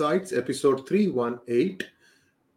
Insights, episode 318.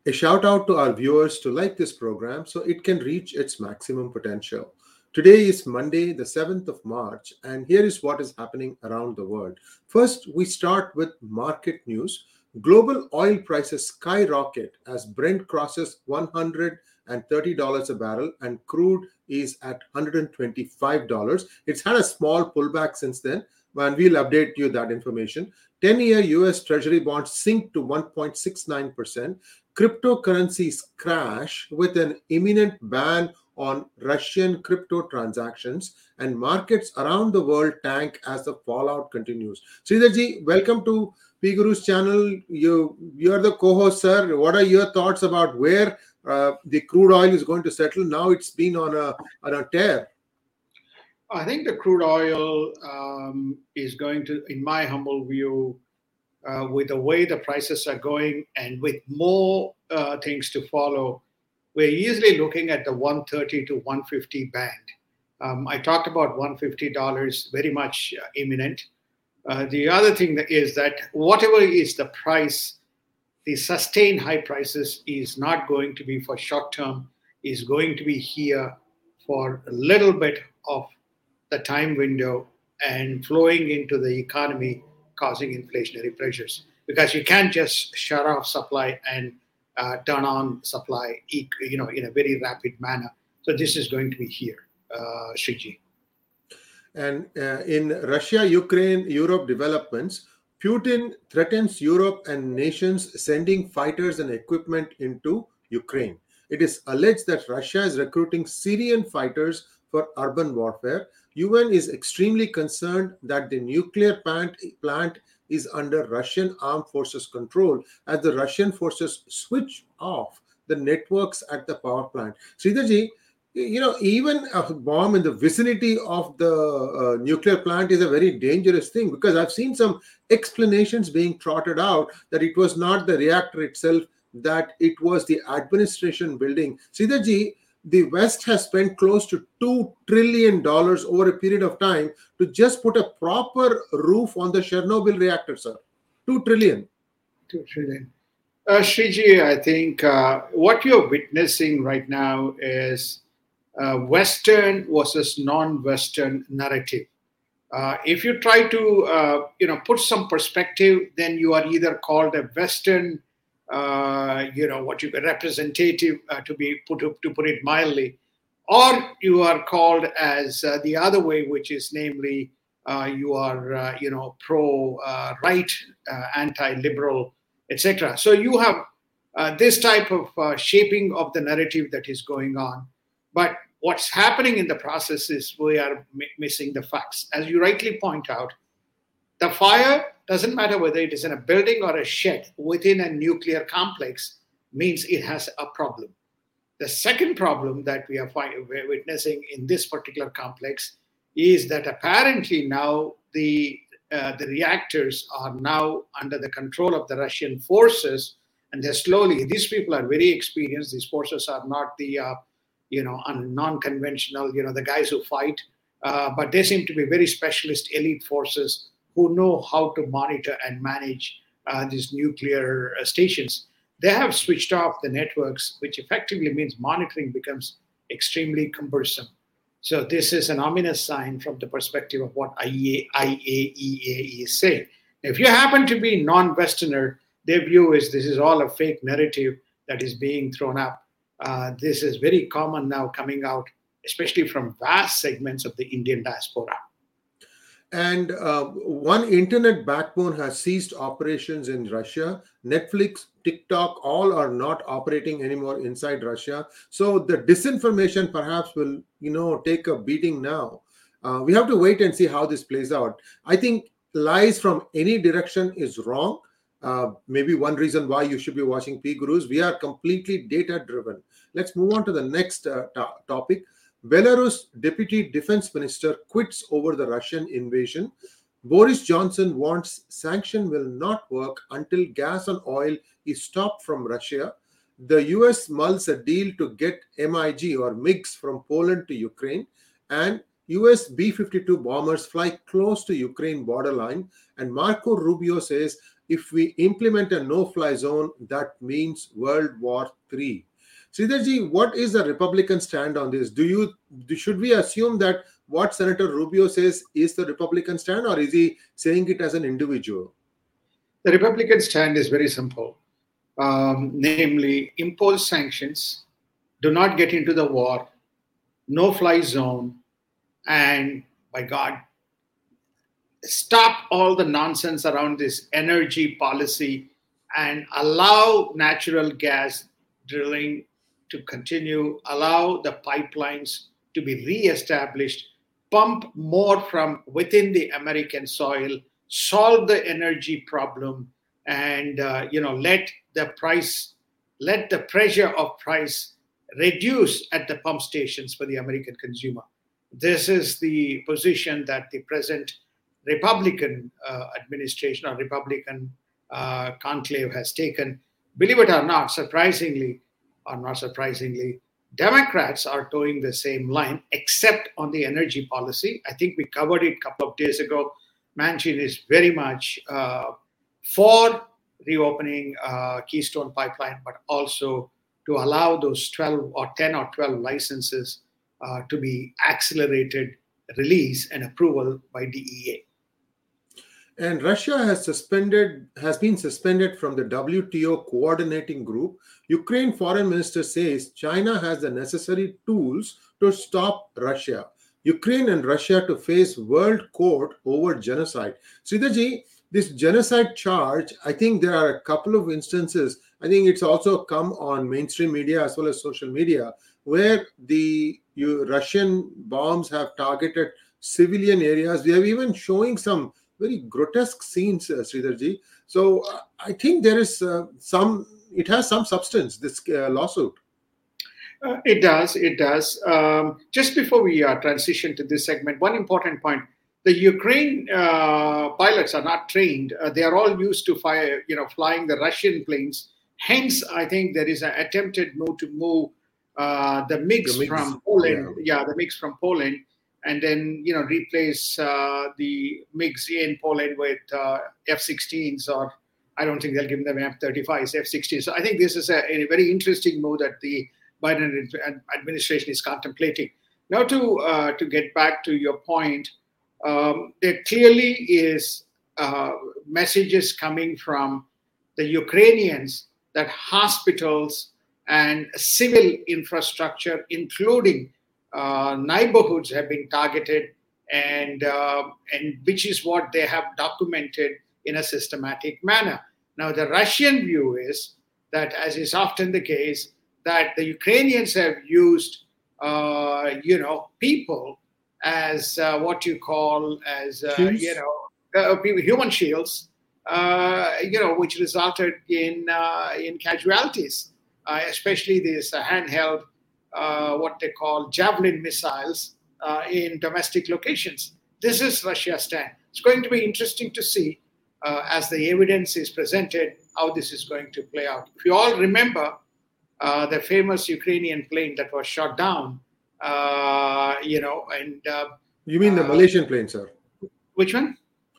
A shout out to our viewers to like this program so it can reach its maximum potential. Today is Monday, the 7th of March, and here is what is happening around the world. First, we start with market news. Global oil prices skyrocket as Brent crosses $130 a barrel and crude is at $125. It's had a small pullback since then, and we'll update you that information. 10 year US Treasury bonds sink to 1.69%. Cryptocurrencies crash with an imminent ban on Russian crypto transactions, and markets around the world tank as the fallout continues. Sridharji, welcome to P Guru's channel. You you're the co-host, sir. What are your thoughts about where uh, the crude oil is going to settle? Now it's been on a on a tear. I think the crude oil um, is going to, in my humble view, uh, with the way the prices are going and with more uh, things to follow, we're easily looking at the 130 to 150 band. Um, I talked about $150 very much uh, imminent. Uh, the other thing that is that whatever is the price, the sustained high prices is not going to be for short term, is going to be here for a little bit of the time window and flowing into the economy, causing inflationary pressures. Because you can't just shut off supply and uh, turn on supply, you know, in a very rapid manner. So this is going to be here, uh, Shriji. And uh, in Russia, Ukraine, Europe developments, Putin threatens Europe and nations sending fighters and equipment into Ukraine. It is alleged that Russia is recruiting Syrian fighters for urban warfare. UN is extremely concerned that the nuclear plant, plant is under Russian armed forces control as the Russian forces switch off the networks at the power plant. Sridharji, you know, even a bomb in the vicinity of the uh, nuclear plant is a very dangerous thing because I've seen some explanations being trotted out that it was not the reactor itself, that it was the administration building. Sridharji, the West has spent close to $2 trillion over a period of time to just put a proper roof on the Chernobyl reactor, sir. 2 trillion. 2 trillion. Uh, Shriji, I think uh, what you're witnessing right now is uh, Western versus non-Western narrative. Uh, if you try to, uh, you know, put some perspective, then you are either called a Western uh, you know, what you representative uh, to be put to, put it mildly, or you are called as uh, the other way, which is namely uh, you are uh, you know pro right, anti-liberal, etc. So you have this type of shaping of the narrative that is going on, but what's happening in the process is we are m- missing the facts, as you rightly point out. The fire doesn't matter whether it is in a building or a shed within a nuclear complex, means it has a problem. The second problem that we are find, witnessing in this particular complex is that apparently now the uh, the reactors are now under the control of the Russian forces, and they're slowly. These people are very experienced. These forces are not the uh, you know non-conventional, you know, the guys who fight, uh, but they seem to be very specialist elite forces who know how to monitor and manage uh, these nuclear uh, stations. They have switched off the networks, which effectively means monitoring becomes extremely cumbersome. So this is an ominous sign from the perspective of what IAEA, is saying. If you happen to be non-Westerner, their view is this is all a fake narrative that is being thrown up. Uh, this is very common now coming out, especially from vast segments of the Indian diaspora. And uh, one internet backbone has ceased operations in Russia. Netflix, TikTok, all are not operating anymore inside Russia. So the disinformation perhaps will, you know, take a beating now. Uh, we have to wait and see how this plays out. I think lies from any direction is wrong. Uh, maybe one reason why you should be watching P Gurus. We are completely data driven. Let's move on to the next uh, to- topic. Belarus deputy defense minister quits over the Russian invasion. Boris Johnson wants sanction will not work until gas and oil is stopped from Russia. The US mulls a deal to get MiG or MiGs from Poland to Ukraine. And US B 52 bombers fly close to Ukraine borderline. And Marco Rubio says if we implement a no fly zone, that means World War III. Sridharji, what is the Republican stand on this? Do you should we assume that what Senator Rubio says is the Republican stand, or is he saying it as an individual? The Republican stand is very simple, um, namely impose sanctions, do not get into the war, no fly zone, and by God, stop all the nonsense around this energy policy and allow natural gas drilling to continue, allow the pipelines to be re-established, pump more from within the American soil, solve the energy problem, and uh, you know let the price, let the pressure of price reduce at the pump stations for the American consumer. This is the position that the present Republican uh, administration or Republican uh, conclave has taken. Believe it or not, surprisingly, or not surprisingly, Democrats are toeing the same line, except on the energy policy. I think we covered it a couple of days ago. Manchin is very much uh, for reopening uh, Keystone Pipeline, but also to allow those 12 or 10 or 12 licenses uh, to be accelerated release and approval by DEA. And Russia has suspended has been suspended from the WTO coordinating group. Ukraine foreign minister says China has the necessary tools to stop Russia. Ukraine and Russia to face world court over genocide. Sridharji, this genocide charge, I think there are a couple of instances. I think it's also come on mainstream media as well as social media where the you, Russian bombs have targeted civilian areas. We are even showing some very grotesque scenes, uh, Sridharji. So uh, I think there is uh, some, it has some substance, this uh, lawsuit. Uh, it does, it does. Um, just before we uh, transition to this segment, one important point. The Ukraine uh, pilots are not trained. they are all used to fire, you know, flying the Russian planes. Hence, I think there is an attempted move to move the MiGs, the from Poland. Yeah. yeah, the MiGs from Poland and then you know replace uh, the MiGs in Poland with uh, F-16s, or I don't think they'll give them F-35s, F-16s. So I think this is a, a, very interesting move that the Biden administration is contemplating. Now, to uh, to get back to your point, um, there clearly is uh, messages coming from the Ukrainians that hospitals and civil infrastructure, including uh, neighborhoods have been targeted, and uh, and which is what they have documented in a systematic manner. Now, the Russian view is that, as is often the case, that the Ukrainians have used, uh, you know, people as uh, what you call as uh, you know uh, human shields, you know, which resulted in in casualties, especially these handheld uh, what they call javelin missiles uh, in domestic locations. This is Russia's stand. It's going to be interesting to see uh, as the evidence is presented how this is going to play out. If you all remember uh, the famous Ukrainian plane that was shot down, uh, you know, and you mean the Malaysian plane, sir? Which one?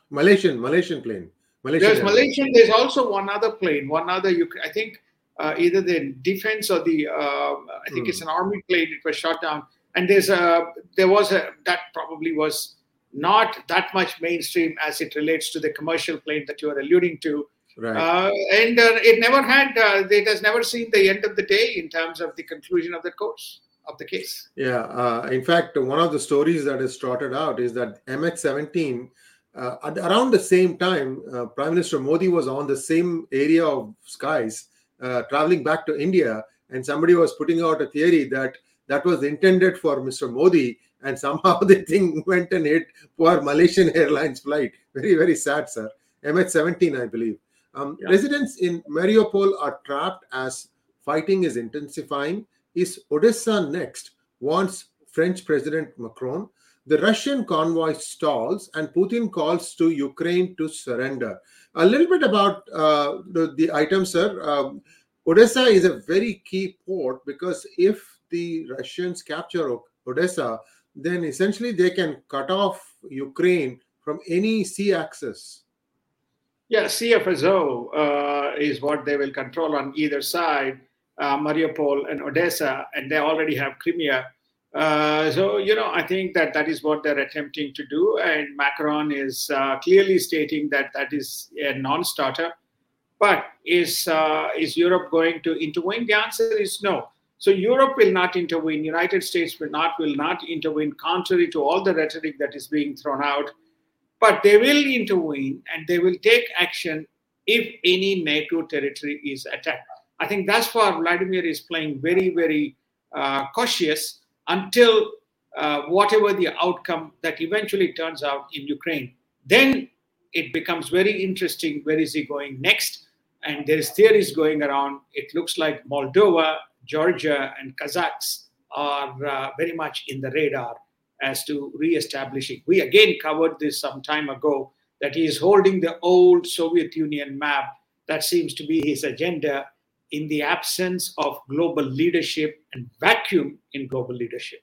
Malaysian, Malaysian plane. Malaysian there's Malaysian. There's also one other plane. One other. I think uh, either the defense or the uh, I think mm. it's hmm. an army plane. It was shot down, and there's a there was a that probably was not that much mainstream as it relates to the commercial plane that you are alluding to. Right. Uh, and uh, it never had uh, it has never seen the end of the day in terms of the conclusion of the course of the case. Yeah, uh, in fact, one of the stories that is trotted out is that MH17. Uh, around the same time, uh, Prime Minister Modi was on the same area of skies uh, traveling back to India, and somebody was putting out a theory that that was intended for Mr. Modi, and somehow the thing went and hit poor Malaysian Airlines flight. Very, very sad, sir. MH17, I believe. Um, yeah. Residents in Mariupol are trapped as fighting is intensifying. Is Odessa next? Wants French President Macron. The Russian convoy stalls, and Putin calls to Ukraine to surrender. A little bit about uh, the, the item, sir. Um, Odessa is a very key port because if the Russians capture Odessa, then essentially they can cut off Ukraine from any sea access. Yeah, Sea of Azov uh, is what they will control on either side, uh, Mariupol and Odessa, and they already have Crimea. Uh, so, you know, I think that that is what they're attempting to do. And Macron is uh, clearly stating that that is a non starter. But is, uh, is Europe going to intervene? The answer is no. So Europe will not intervene. United States will not will not intervene, contrary to all the rhetoric that is being thrown out. But they will intervene and they will take action if any NATO territory is attacked. I think that's why Vladimir is playing very, very uh, cautious until uh, whatever the outcome that eventually turns out in Ukraine. Then it becomes very interesting. Where is he going next? And there is theories going around. It looks like Moldova, Georgia, and Kazakhs are uh, very much in the radar as to re-establishing. We again covered this some time ago that he is holding the old Soviet Union map. That seems to be his agenda in the absence of global leadership and vacuum in global leadership.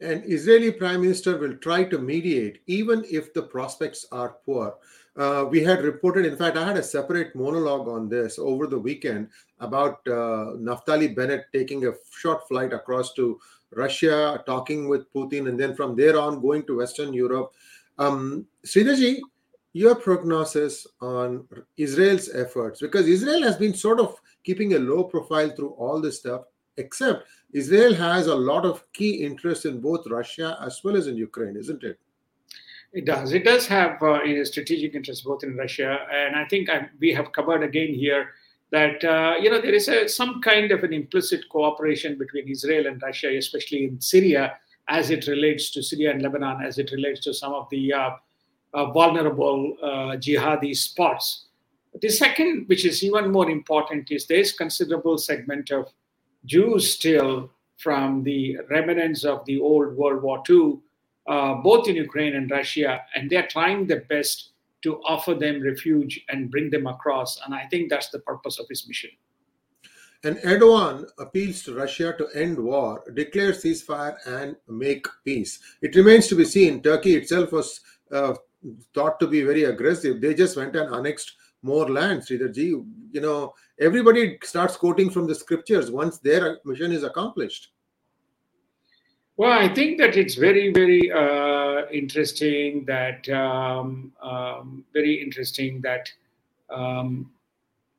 An Israeli prime minister will try to mediate even if the prospects are poor. Uh, we had reported, in fact, I had a separate monologue on this over the weekend about uh, Naftali Bennett taking a short flight across to Russia, talking with Putin, and then from there on going to Western Europe. Um, Sridharji, your prognosis on Israel's efforts, because Israel has been sort of keeping a low profile through all this stuff, except Israel has a lot of key interests in both Russia as well as in Ukraine, isn't it? It does. It does have uh, strategic interests both in Russia, and I think I, we have covered again here that uh, you know there is a, some kind of an implicit cooperation between Israel and Russia, especially in Syria, as it relates to Syria and Lebanon, as it relates to some of the uh, uh, vulnerable uh, jihadi spots. The second, which is even more important, is there's considerable segment of Jews still from the remnants of the old World War II, uh, both in Ukraine and Russia, and they're trying their best to offer them refuge and bring them across. And I think that's the purpose of his mission. And Erdogan appeals to Russia to end war, declare ceasefire, and make peace. It remains to be seen. Turkey itself was uh, thought to be very aggressive. They just went and annexed more land, Sridharji. You know, everybody starts quoting from the scriptures once their mission is accomplished. Well, I think that it's very, very uh, interesting that um, um, very interesting that um,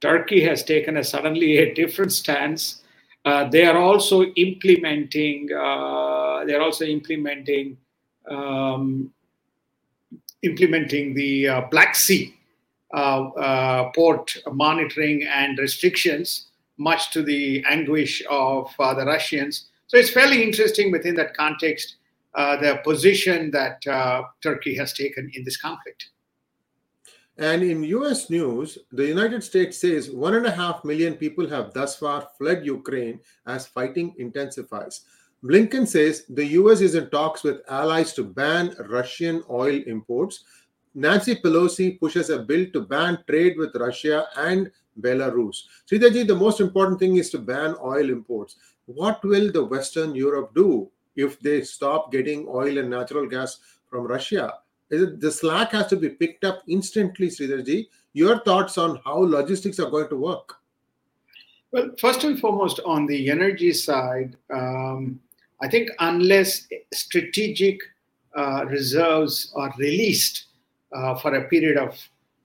Turkey has taken a suddenly a different stance. Uh, they are also implementing. Uh, they are also implementing um, implementing the uh, Black Sea port monitoring and restrictions, much to the anguish of the Russians. So it's fairly interesting within that context uh, the position that uh, Turkey has taken in this conflict. And in US news, the United States says one and a half million people have thus far fled Ukraine as fighting intensifies. Blinken says the US is in talks with allies to ban Russian oil imports. Nancy Pelosi pushes a bill to ban trade with Russia and Belarus. Sridharji, the most important thing is to ban oil imports what will the Western Europe do if they stop getting oil and natural gas from Russia? The slack has to be picked up instantly, Sridharji. Your thoughts on how logistics are going to work? Well, first and foremost, on the energy side, um, I think unless strategic uh, reserves are released uh, for a period of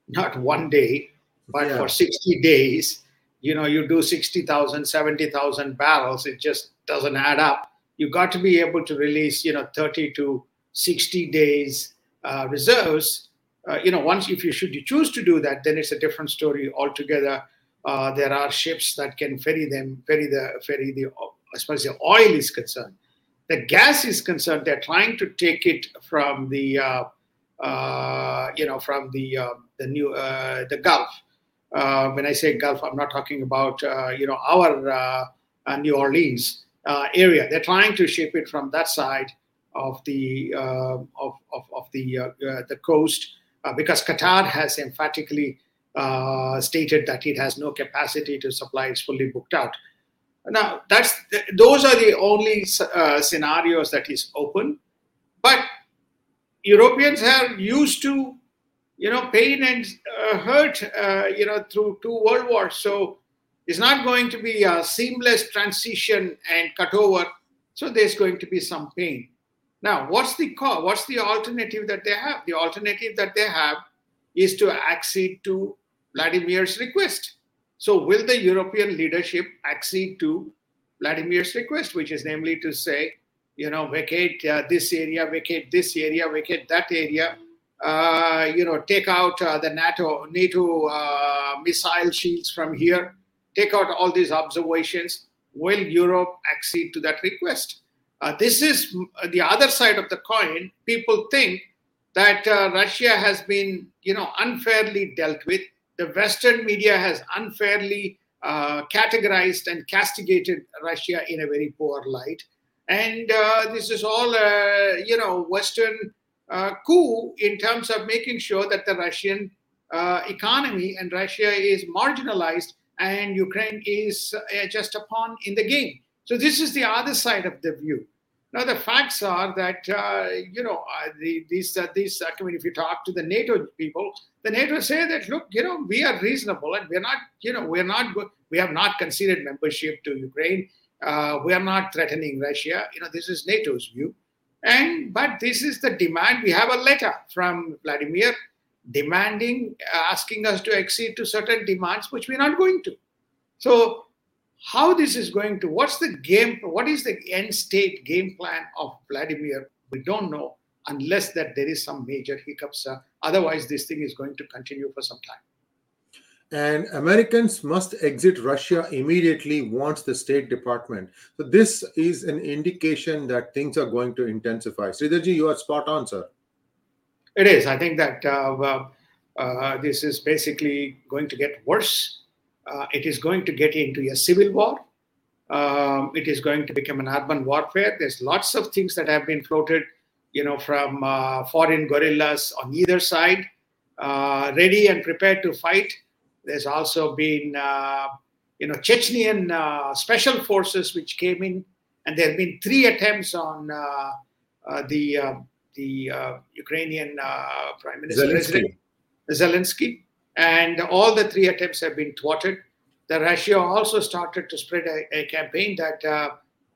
not one day, but yeah. for 60 days, you know you do 60000 70000 barrels it just doesn't add up. You got to be able to release you know 30 to 60 days uh, reserves. Uh, you know once if you should you choose to do that then it's a different story altogether. Uh, there are ships that can ferry them ferry the ferry the as far as the oil is concerned. The gas is concerned they're trying to take it from the uh, uh, you know from the uh, the new the gulf uh, when I say Gulf, I'm not talking about uh, you know our uh, New Orleans area. They're trying to ship it from that side of the of, of, of the the coast because Qatar has emphatically stated that it has no capacity to supply; it's fully booked out. Now, that's those are the only uh, scenarios that is open. But Europeans are used to, you know, pain and uh, hurt, uh, you know, through two world wars. So it's not going to be a seamless transition and cut over. So there's going to be some pain. Now, what's the call? What's the alternative that they have? The alternative that they have is to accede to Vladimir's request. So, will the European leadership accede to Vladimir's request, which is namely to say, you know, vacate uh, this area, vacate this area, vacate that area, uh, you know, take out uh, the NATO NATO uh, missile shields from here, take out all these observations. Will Europe accede to that request? Uh, this is the other side of the coin. People think that Russia has been, you know, unfairly dealt with. The Western media has unfairly uh, categorized and castigated Russia in a very poor light. And uh, this is all, uh, you know, Western uh, coup in terms of making sure that the Russian economy and Russia is marginalized and Ukraine is just a pawn in the game. So this is the other side of the view. Now the facts are that uh, you know uh, the, these uh, these I mean if you talk to the NATO people, the NATO say that look you know we are reasonable and we're not you know we're not we have not conceded membership to Ukraine. Uh, we are not threatening Russia. You know this is NATO's view, and but this is the demand. We have a letter from Vladimir demanding, asking us to accede to certain demands which we're not going to. So how this is going to, what's the game, what is the end state game plan of Vladimir? We don't know unless that there is some major hiccups. Uh, otherwise, this thing is going to continue for some time. And Americans must exit Russia immediately, wants the State Department. So this is an indication that things are going to intensify. Sridharji, you are spot on, sir. It is. I think that uh, uh, this is basically going to get worse uh, it is going to get into a civil war. Um, it is going to become an urban warfare. There's lots of things that have been floated, you know, from uh, foreign guerrillas on either side, uh, ready and prepared to fight. There's also been, uh, you know, Chechenian uh, special forces which came in, and there have been three attempts on uh, the the Ukrainian Prime Minister Zelensky. Zelensky and all the three attempts have been thwarted. The Russia also started to spread a, a campaign that uh,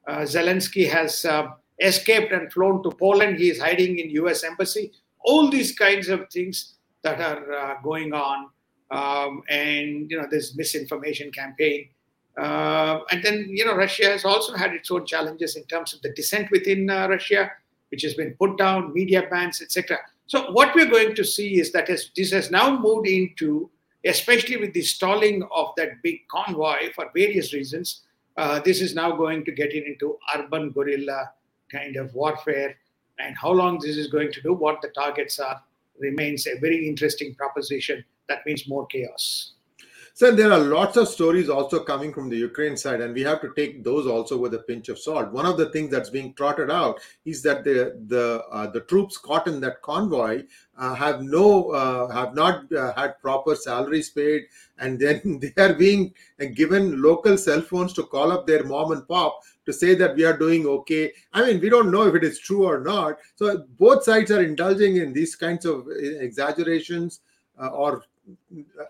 uh, Zelensky has uh, escaped and flown to Poland. He is hiding in U.S. embassy. All these kinds of things that are uh, going on, um, and you know this misinformation campaign. Uh, and then you know Russia has also had its own challenges in terms of the dissent within uh, Russia, which has been put down, media bans, etc. So what we're going to see is that this has now moved into, especially with the stalling of that big convoy for various reasons, uh, this is now going to get into urban guerrilla kind of warfare. And how long this is going to do, what the targets are, remains a very interesting proposition. That means more chaos. So there are lots of stories also coming from the Ukraine side, and we have to take those also with a pinch of salt. One of the things that's being trotted out is that the the uh, the troops caught in that convoy uh, have no uh, have not uh, had proper salaries paid, and then they are being given local cell phones to call up their mom and pop to say that we are doing okay. I mean, we don't know if it is true or not. So both sides are indulging in these kinds of uh, exaggerations uh, or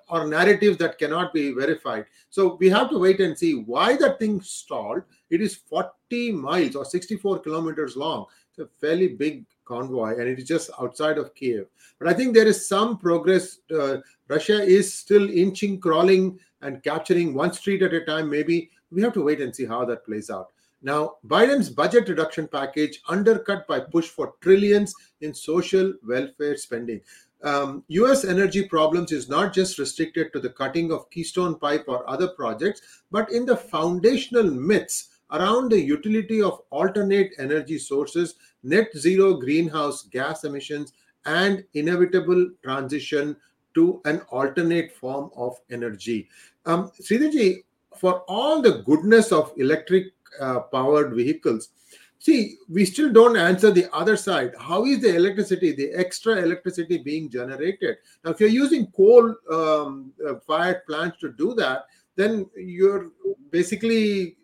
or narratives that cannot be verified. So we have to wait and see why that thing stalled. It is 40 miles or 64 kilometers long. It's a fairly big convoy and it is just outside of Kiev. But I think there is some progress. Uh, Russia is still inching, crawling, and capturing one street at a time. Maybe we have to wait and see how that plays out. Now, Biden's budget reduction package undercut by push for trillions in social welfare spending um, US energy problems is not just restricted to the cutting of Keystone Pipe or other projects, but in the foundational myths around the utility of alternate energy sources, net zero greenhouse gas emissions, and inevitable transition to an alternate form of energy. Um, Sridharji, for all the goodness of electric uh, powered vehicles, see we still don't answer the other side how is the electricity the extra electricity being generated now if you're using coal um, uh, fired plants to do that then you're basically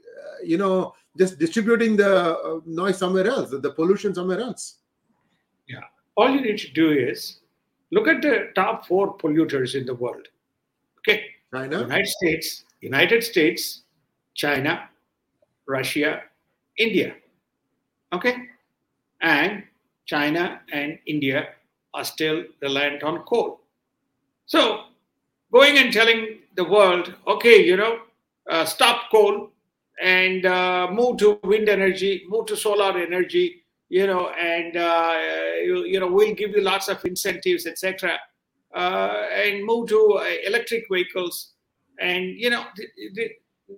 you know just distributing the uh, noise somewhere else, the pollution somewhere else. Yeah. All you need to do is look at the top four polluters in the world. Okay. China, United States, United States, China, Russia, India. Okay. And China and India are still reliant on coal. So going and telling the world, okay, you know, uh, stop coal and uh, move to wind energy, move to solar energy, you know, and uh, you, you, know we'll give you lots of incentives, etc., uh, and move to uh, electric vehicles, and you know, th- th-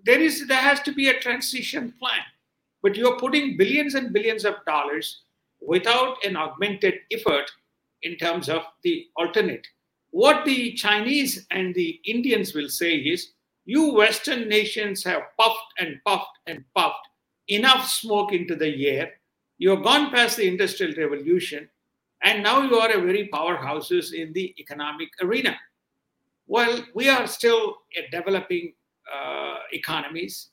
there is there has to be a transition plan, but you're putting billions and billions of dollars without an augmented effort in terms of the alternate. What the Chinese and the Indians will say is, you Western nations have puffed and puffed and puffed enough smoke into the air. You have gone past the Industrial Revolution, and now you are a very powerhouses in the economic arena. Well, we are still developing uh, economies,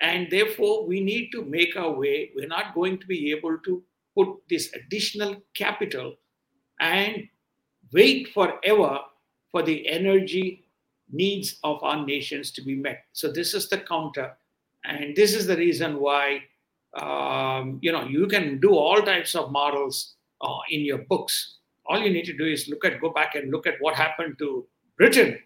and therefore we need to make our way. We're not going to be able to put this additional capital and wait forever for the energy needs of our nations to be met. So this is the counter, and this is the reason why um, you know you can do all types of models uh, in your books. All you need to do is look at go back and look at what happened to Britain,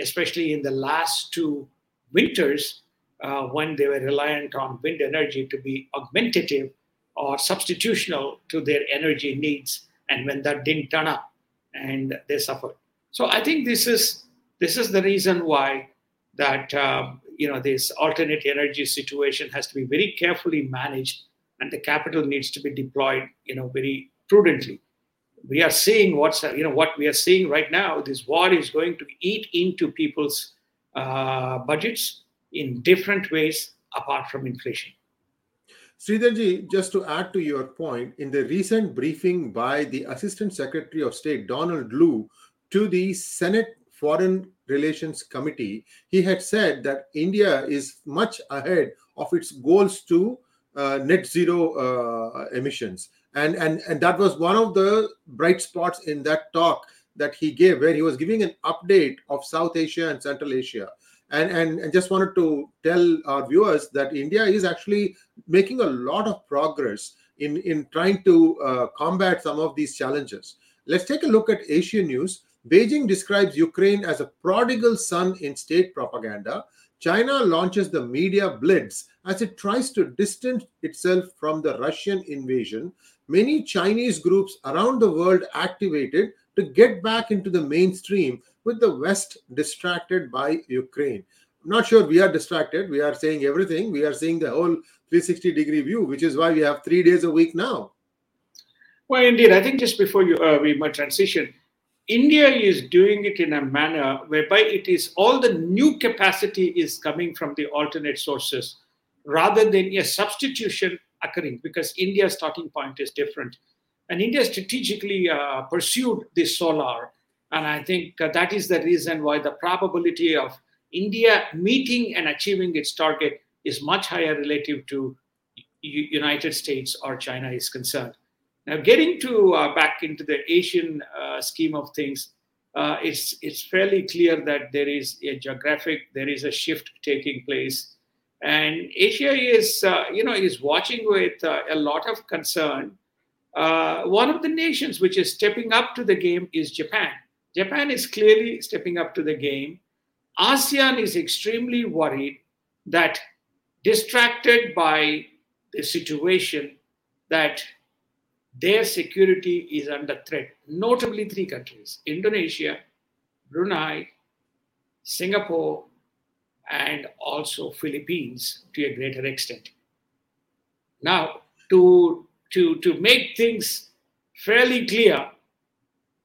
especially in the last two winters uh, when they were reliant on wind energy to be augmentative or substitutional to their energy needs, and when that didn't turn up, and they suffered. So I think this is this is the reason why that um, you know this alternate energy situation has to be very carefully managed, and the capital needs to be deployed you know very prudently. We are seeing what's you know what we are seeing right now. This war is going to eat into people's uh, budgets in different ways apart from inflation. Sridharji, just to add to your point, in the recent briefing by the Assistant Secretary of State, Donald Lu, to the Senate Foreign Relations Committee, he had said that India is much ahead of its goals to uh, net zero uh, emissions. And, and, and that was one of the bright spots in that talk that he gave, where he was giving an update of South Asia and Central Asia and, and, and just wanted to tell our viewers that India is actually making a lot of progress in, in trying to uh, combat some of these challenges. Let's take a look at Asian news. Beijing describes Ukraine as a prodigal son in state propaganda. China launches the media blitz as it tries to distance itself from the Russian invasion. Many Chinese groups around the world activated to get back into the mainstream with the West distracted by Ukraine. I'm not sure we are distracted. We are saying everything. We are seeing the whole 360 degree view, which is why we have three days a week now. Well, indeed, I think just before you uh, we might transition, India is doing it in a manner whereby it is all the new capacity is coming from the alternate sources rather than a substitution occurring because India's starting point is different. And India strategically uh, pursued this solar and I think uh, that is the reason why the probability of India meeting and achieving its target is much higher relative to U- United States or China is concerned. Now, getting to uh, back into the Asian uh, scheme of things, uh, it's it's fairly clear that there is a geographic, there is a shift taking place, and Asia is uh, you know is watching with a lot of concern. Uh, one of the nations which is stepping up to the game is Japan Japan is clearly stepping up to the game. ASEAN is extremely worried that, distracted by the situation, that their security is under threat. Notably, three countries Indonesia, Brunei, Singapore, and also Philippines to a greater extent. Now, to, to, to make things fairly clear,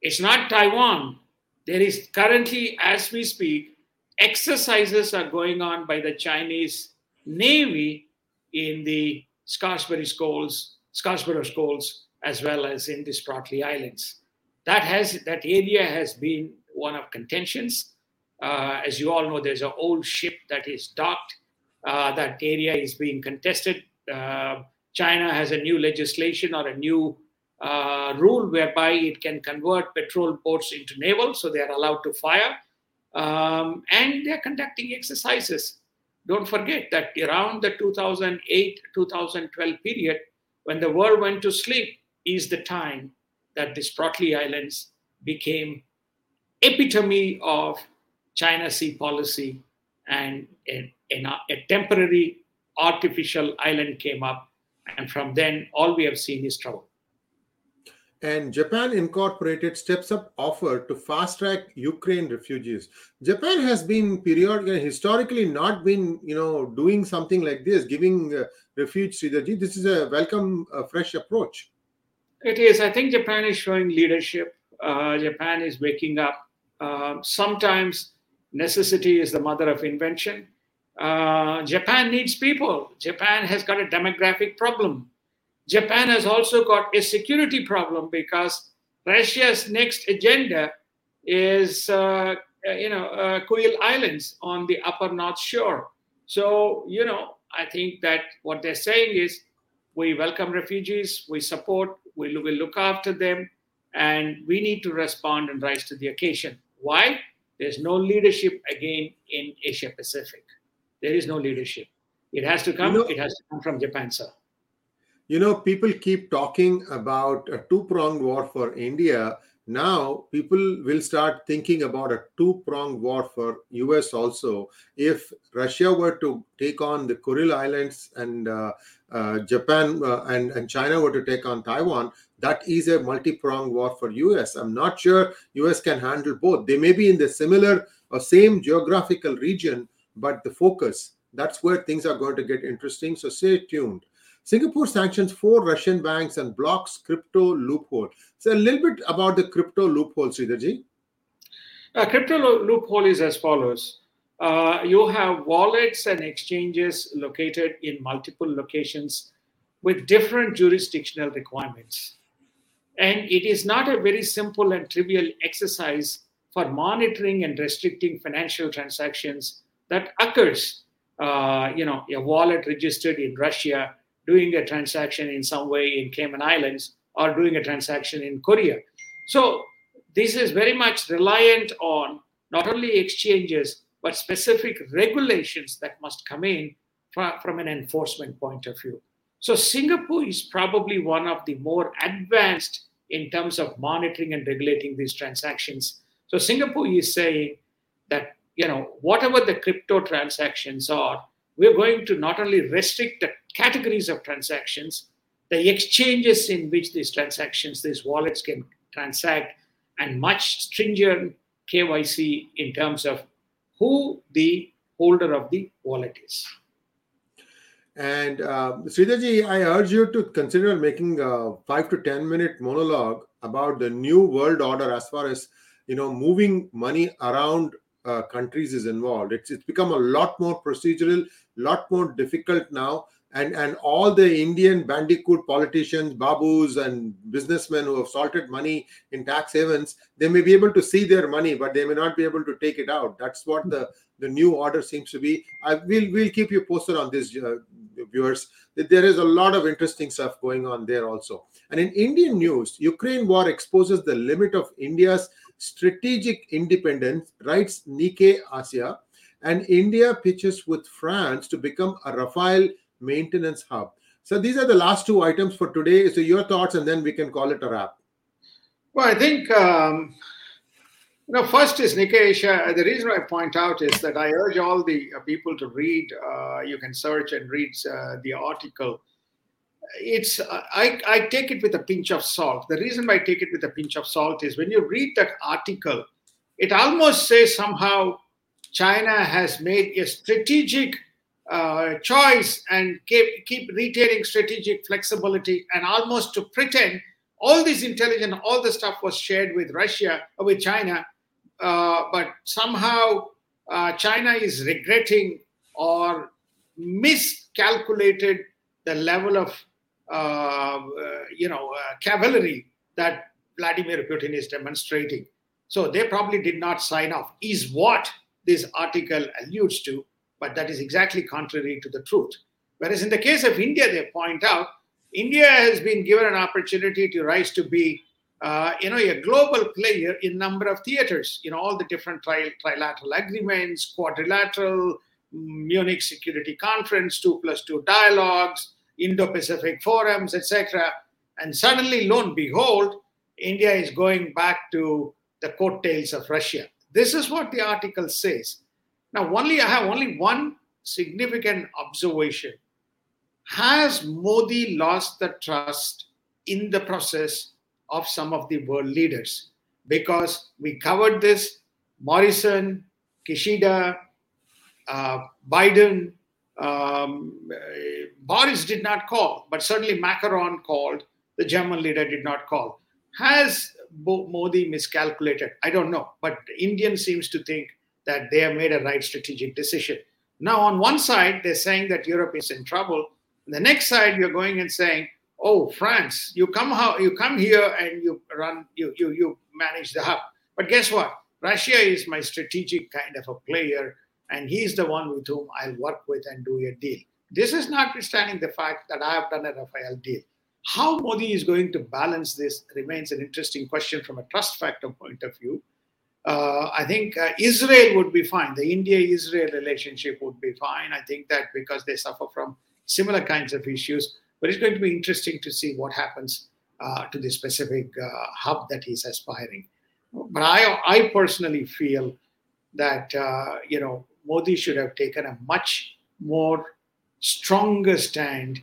it's not Taiwan. There is currently, as we speak, exercises are going on by the Chinese Navy in the Scarborough Shoals, Scarborough Shoals, as well as in the Spratly Islands. That has that area has been one of contentions. Uh, as you all know, there's an old ship that is docked uh, that area is being contested. Uh, China has a new legislation or a new uh, rule whereby it can convert petrol boats into naval, so they are allowed to fire. Um, and they're conducting exercises. Don't forget that around the 2008 2012 period, when the world went to sleep, is the time that the Spratly Islands became epitome of China Sea policy, and a, a, a temporary artificial island came up, and from then all we have seen is trouble and Japan Incorporated steps up offer to fast track Ukraine refugees. Japan has been periodically, historically, not been, you know, doing something like this, giving uh, refuge to the. This is a welcome, uh, fresh approach. It is. I think Japan is showing leadership. Uh, Japan is waking up. Uh, sometimes necessity is the mother of invention. Uh, Japan needs people. Japan has got a demographic problem Japan has also got a security problem because Russia's next agenda is, uh, you know, uh, Kuril Islands on the upper North Shore. So, you know, I think that what they're saying is we welcome refugees, we support, we will look after them, and we need to respond and rise to the occasion. Why? There's no leadership again in Asia Pacific. There is no leadership. It has to come. You know, it has to come from Japan, sir you know, people keep talking about a two pronged war for India. Now, people will start thinking about a two pronged war for US also. If Russia were to take on the Kuril Islands and uh, uh, Japan uh, and, and China were to take on Taiwan, that is a multi pronged war for US. I'm not sure US can handle both. They may be in the similar or same geographical region, but the focus that's where things are going to get interesting. So stay tuned. Singapore sanctions four Russian banks and blocks crypto loophole. So a little bit about the crypto loophole, Sridharji. A crypto lo- loophole is as follows. Uh, you have wallets and exchanges located in multiple locations with different jurisdictional requirements. And it is not a very simple and trivial exercise for monitoring and restricting financial transactions that occurs. Uh, you know, a wallet registered in Russia doing a transaction in some way in Cayman Islands or doing a transaction in Korea. So this is very much reliant on not only exchanges but specific regulations that must come in from an enforcement point of view. So Singapore is probably one of the more advanced in terms of monitoring and regulating these transactions. So Singapore is saying that you know whatever the crypto transactions are, we're going to not only restrict the categories of transactions, the exchanges in which these transactions, these wallets can transact, and much stringent KYC in terms of who the holder of the wallet is. And uh, Sridharji, I urge you to consider making a five to ten minute monologue about the new world order as far as you know moving money around uh, countries is involved. It's it's become a lot more procedural, lot more difficult now. And, and all the Indian bandicoot politicians, babus, and businessmen who have salted money in tax havens, they may be able to see their money, but they may not be able to take it out. That's what the, the new order seems to be. I will we'll keep you posted on this, uh, viewers. There is a lot of interesting stuff going on there also. And in Indian news, Ukraine war exposes the limit of India's strategic independence, writes Nikkei Asia and India pitches with France to become a Rafale maintenance hub. So these are the last two items for today. So your thoughts, and then we can call it a wrap. Well, I think um, you know, first is Nikkei Asia. The reason I point out is that I urge all the uh, people to read. Uh, you can search and read uh, the article. It's I, I take it with a pinch of salt. The reason why I take it with a pinch of salt is when you read that article, it almost says somehow China has made a strategic uh, choice and keep, keep retaining strategic flexibility and almost to pretend all this intelligence, all the stuff was shared with Russia, uh, with China, uh, but somehow uh, China is regretting or miscalculated the level of you know uh, cavalry that Vladimir Putin is demonstrating. So they probably did not sign off. Is what this article alludes to. but that is exactly contrary to the truth. Whereas in the case of India, they point out India has been given an opportunity to rise to be, uh, you know, a global player in number of theaters. You know, all the different tri- trilateral agreements, quadrilateral, Munich Security Conference, two plus two dialogues, Indo-Pacific forums, etc. And suddenly, lo and behold, India is going back to the coattails of Russia. This is what the article says. Now, only I have only one significant observation. Has Modi lost the trust in the process of some of the world leaders? Because we covered this, Morrison, Kishida, uh, Biden, um, Boris did not call, but certainly Macron called. The German leader did not call. Has Modi miscalculated? I don't know, but Indian seems to think that they have made a right strategic decision. Now, on one side, they're saying that Europe is in trouble. The next side, you're going and saying, "Oh, France, you come how you come here and you run, you you you manage the hub." But guess what? Russia is my strategic kind of a player, and he's the one with whom I'll work with and do a deal. This is notwithstanding the fact that I have done a Rafale deal. How Modi is going to balance this remains an interesting question from a trust factor point of view. Uh, I think uh, Israel would be fine. The India Israel relationship would be fine. I think that because they suffer from similar kinds of issues. But it's going to be interesting to see what happens uh, to the specific uh, hub that he's aspiring. But I, I personally feel that uh, you know Modi should have taken a much more stronger stand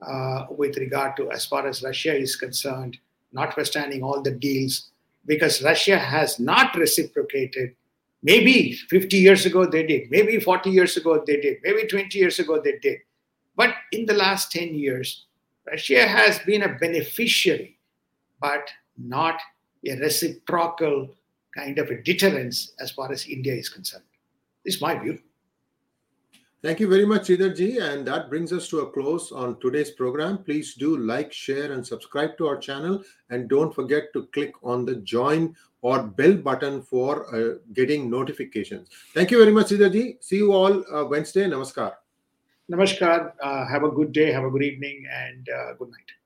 uh, with regard to as far as Russia is concerned, notwithstanding all the deals, because Russia has not reciprocated. Maybe 50 years ago they did, maybe 40 years ago they did, maybe 20 years ago they did. But in the last 10 years, Russia has been a beneficiary, but not a reciprocal kind of a deterrence as far as India is concerned. This is my view. Thank you very much, Sridharji. And that brings us to a close on today's program. Please do like, share, and subscribe to our channel. And don't forget to click on the join or bell button for uh, getting notifications. Thank you very much, Sridharji. See you all uh, Wednesday. Namaskar. Namaskar. Uh, have a good day, have a good evening, and uh, good night.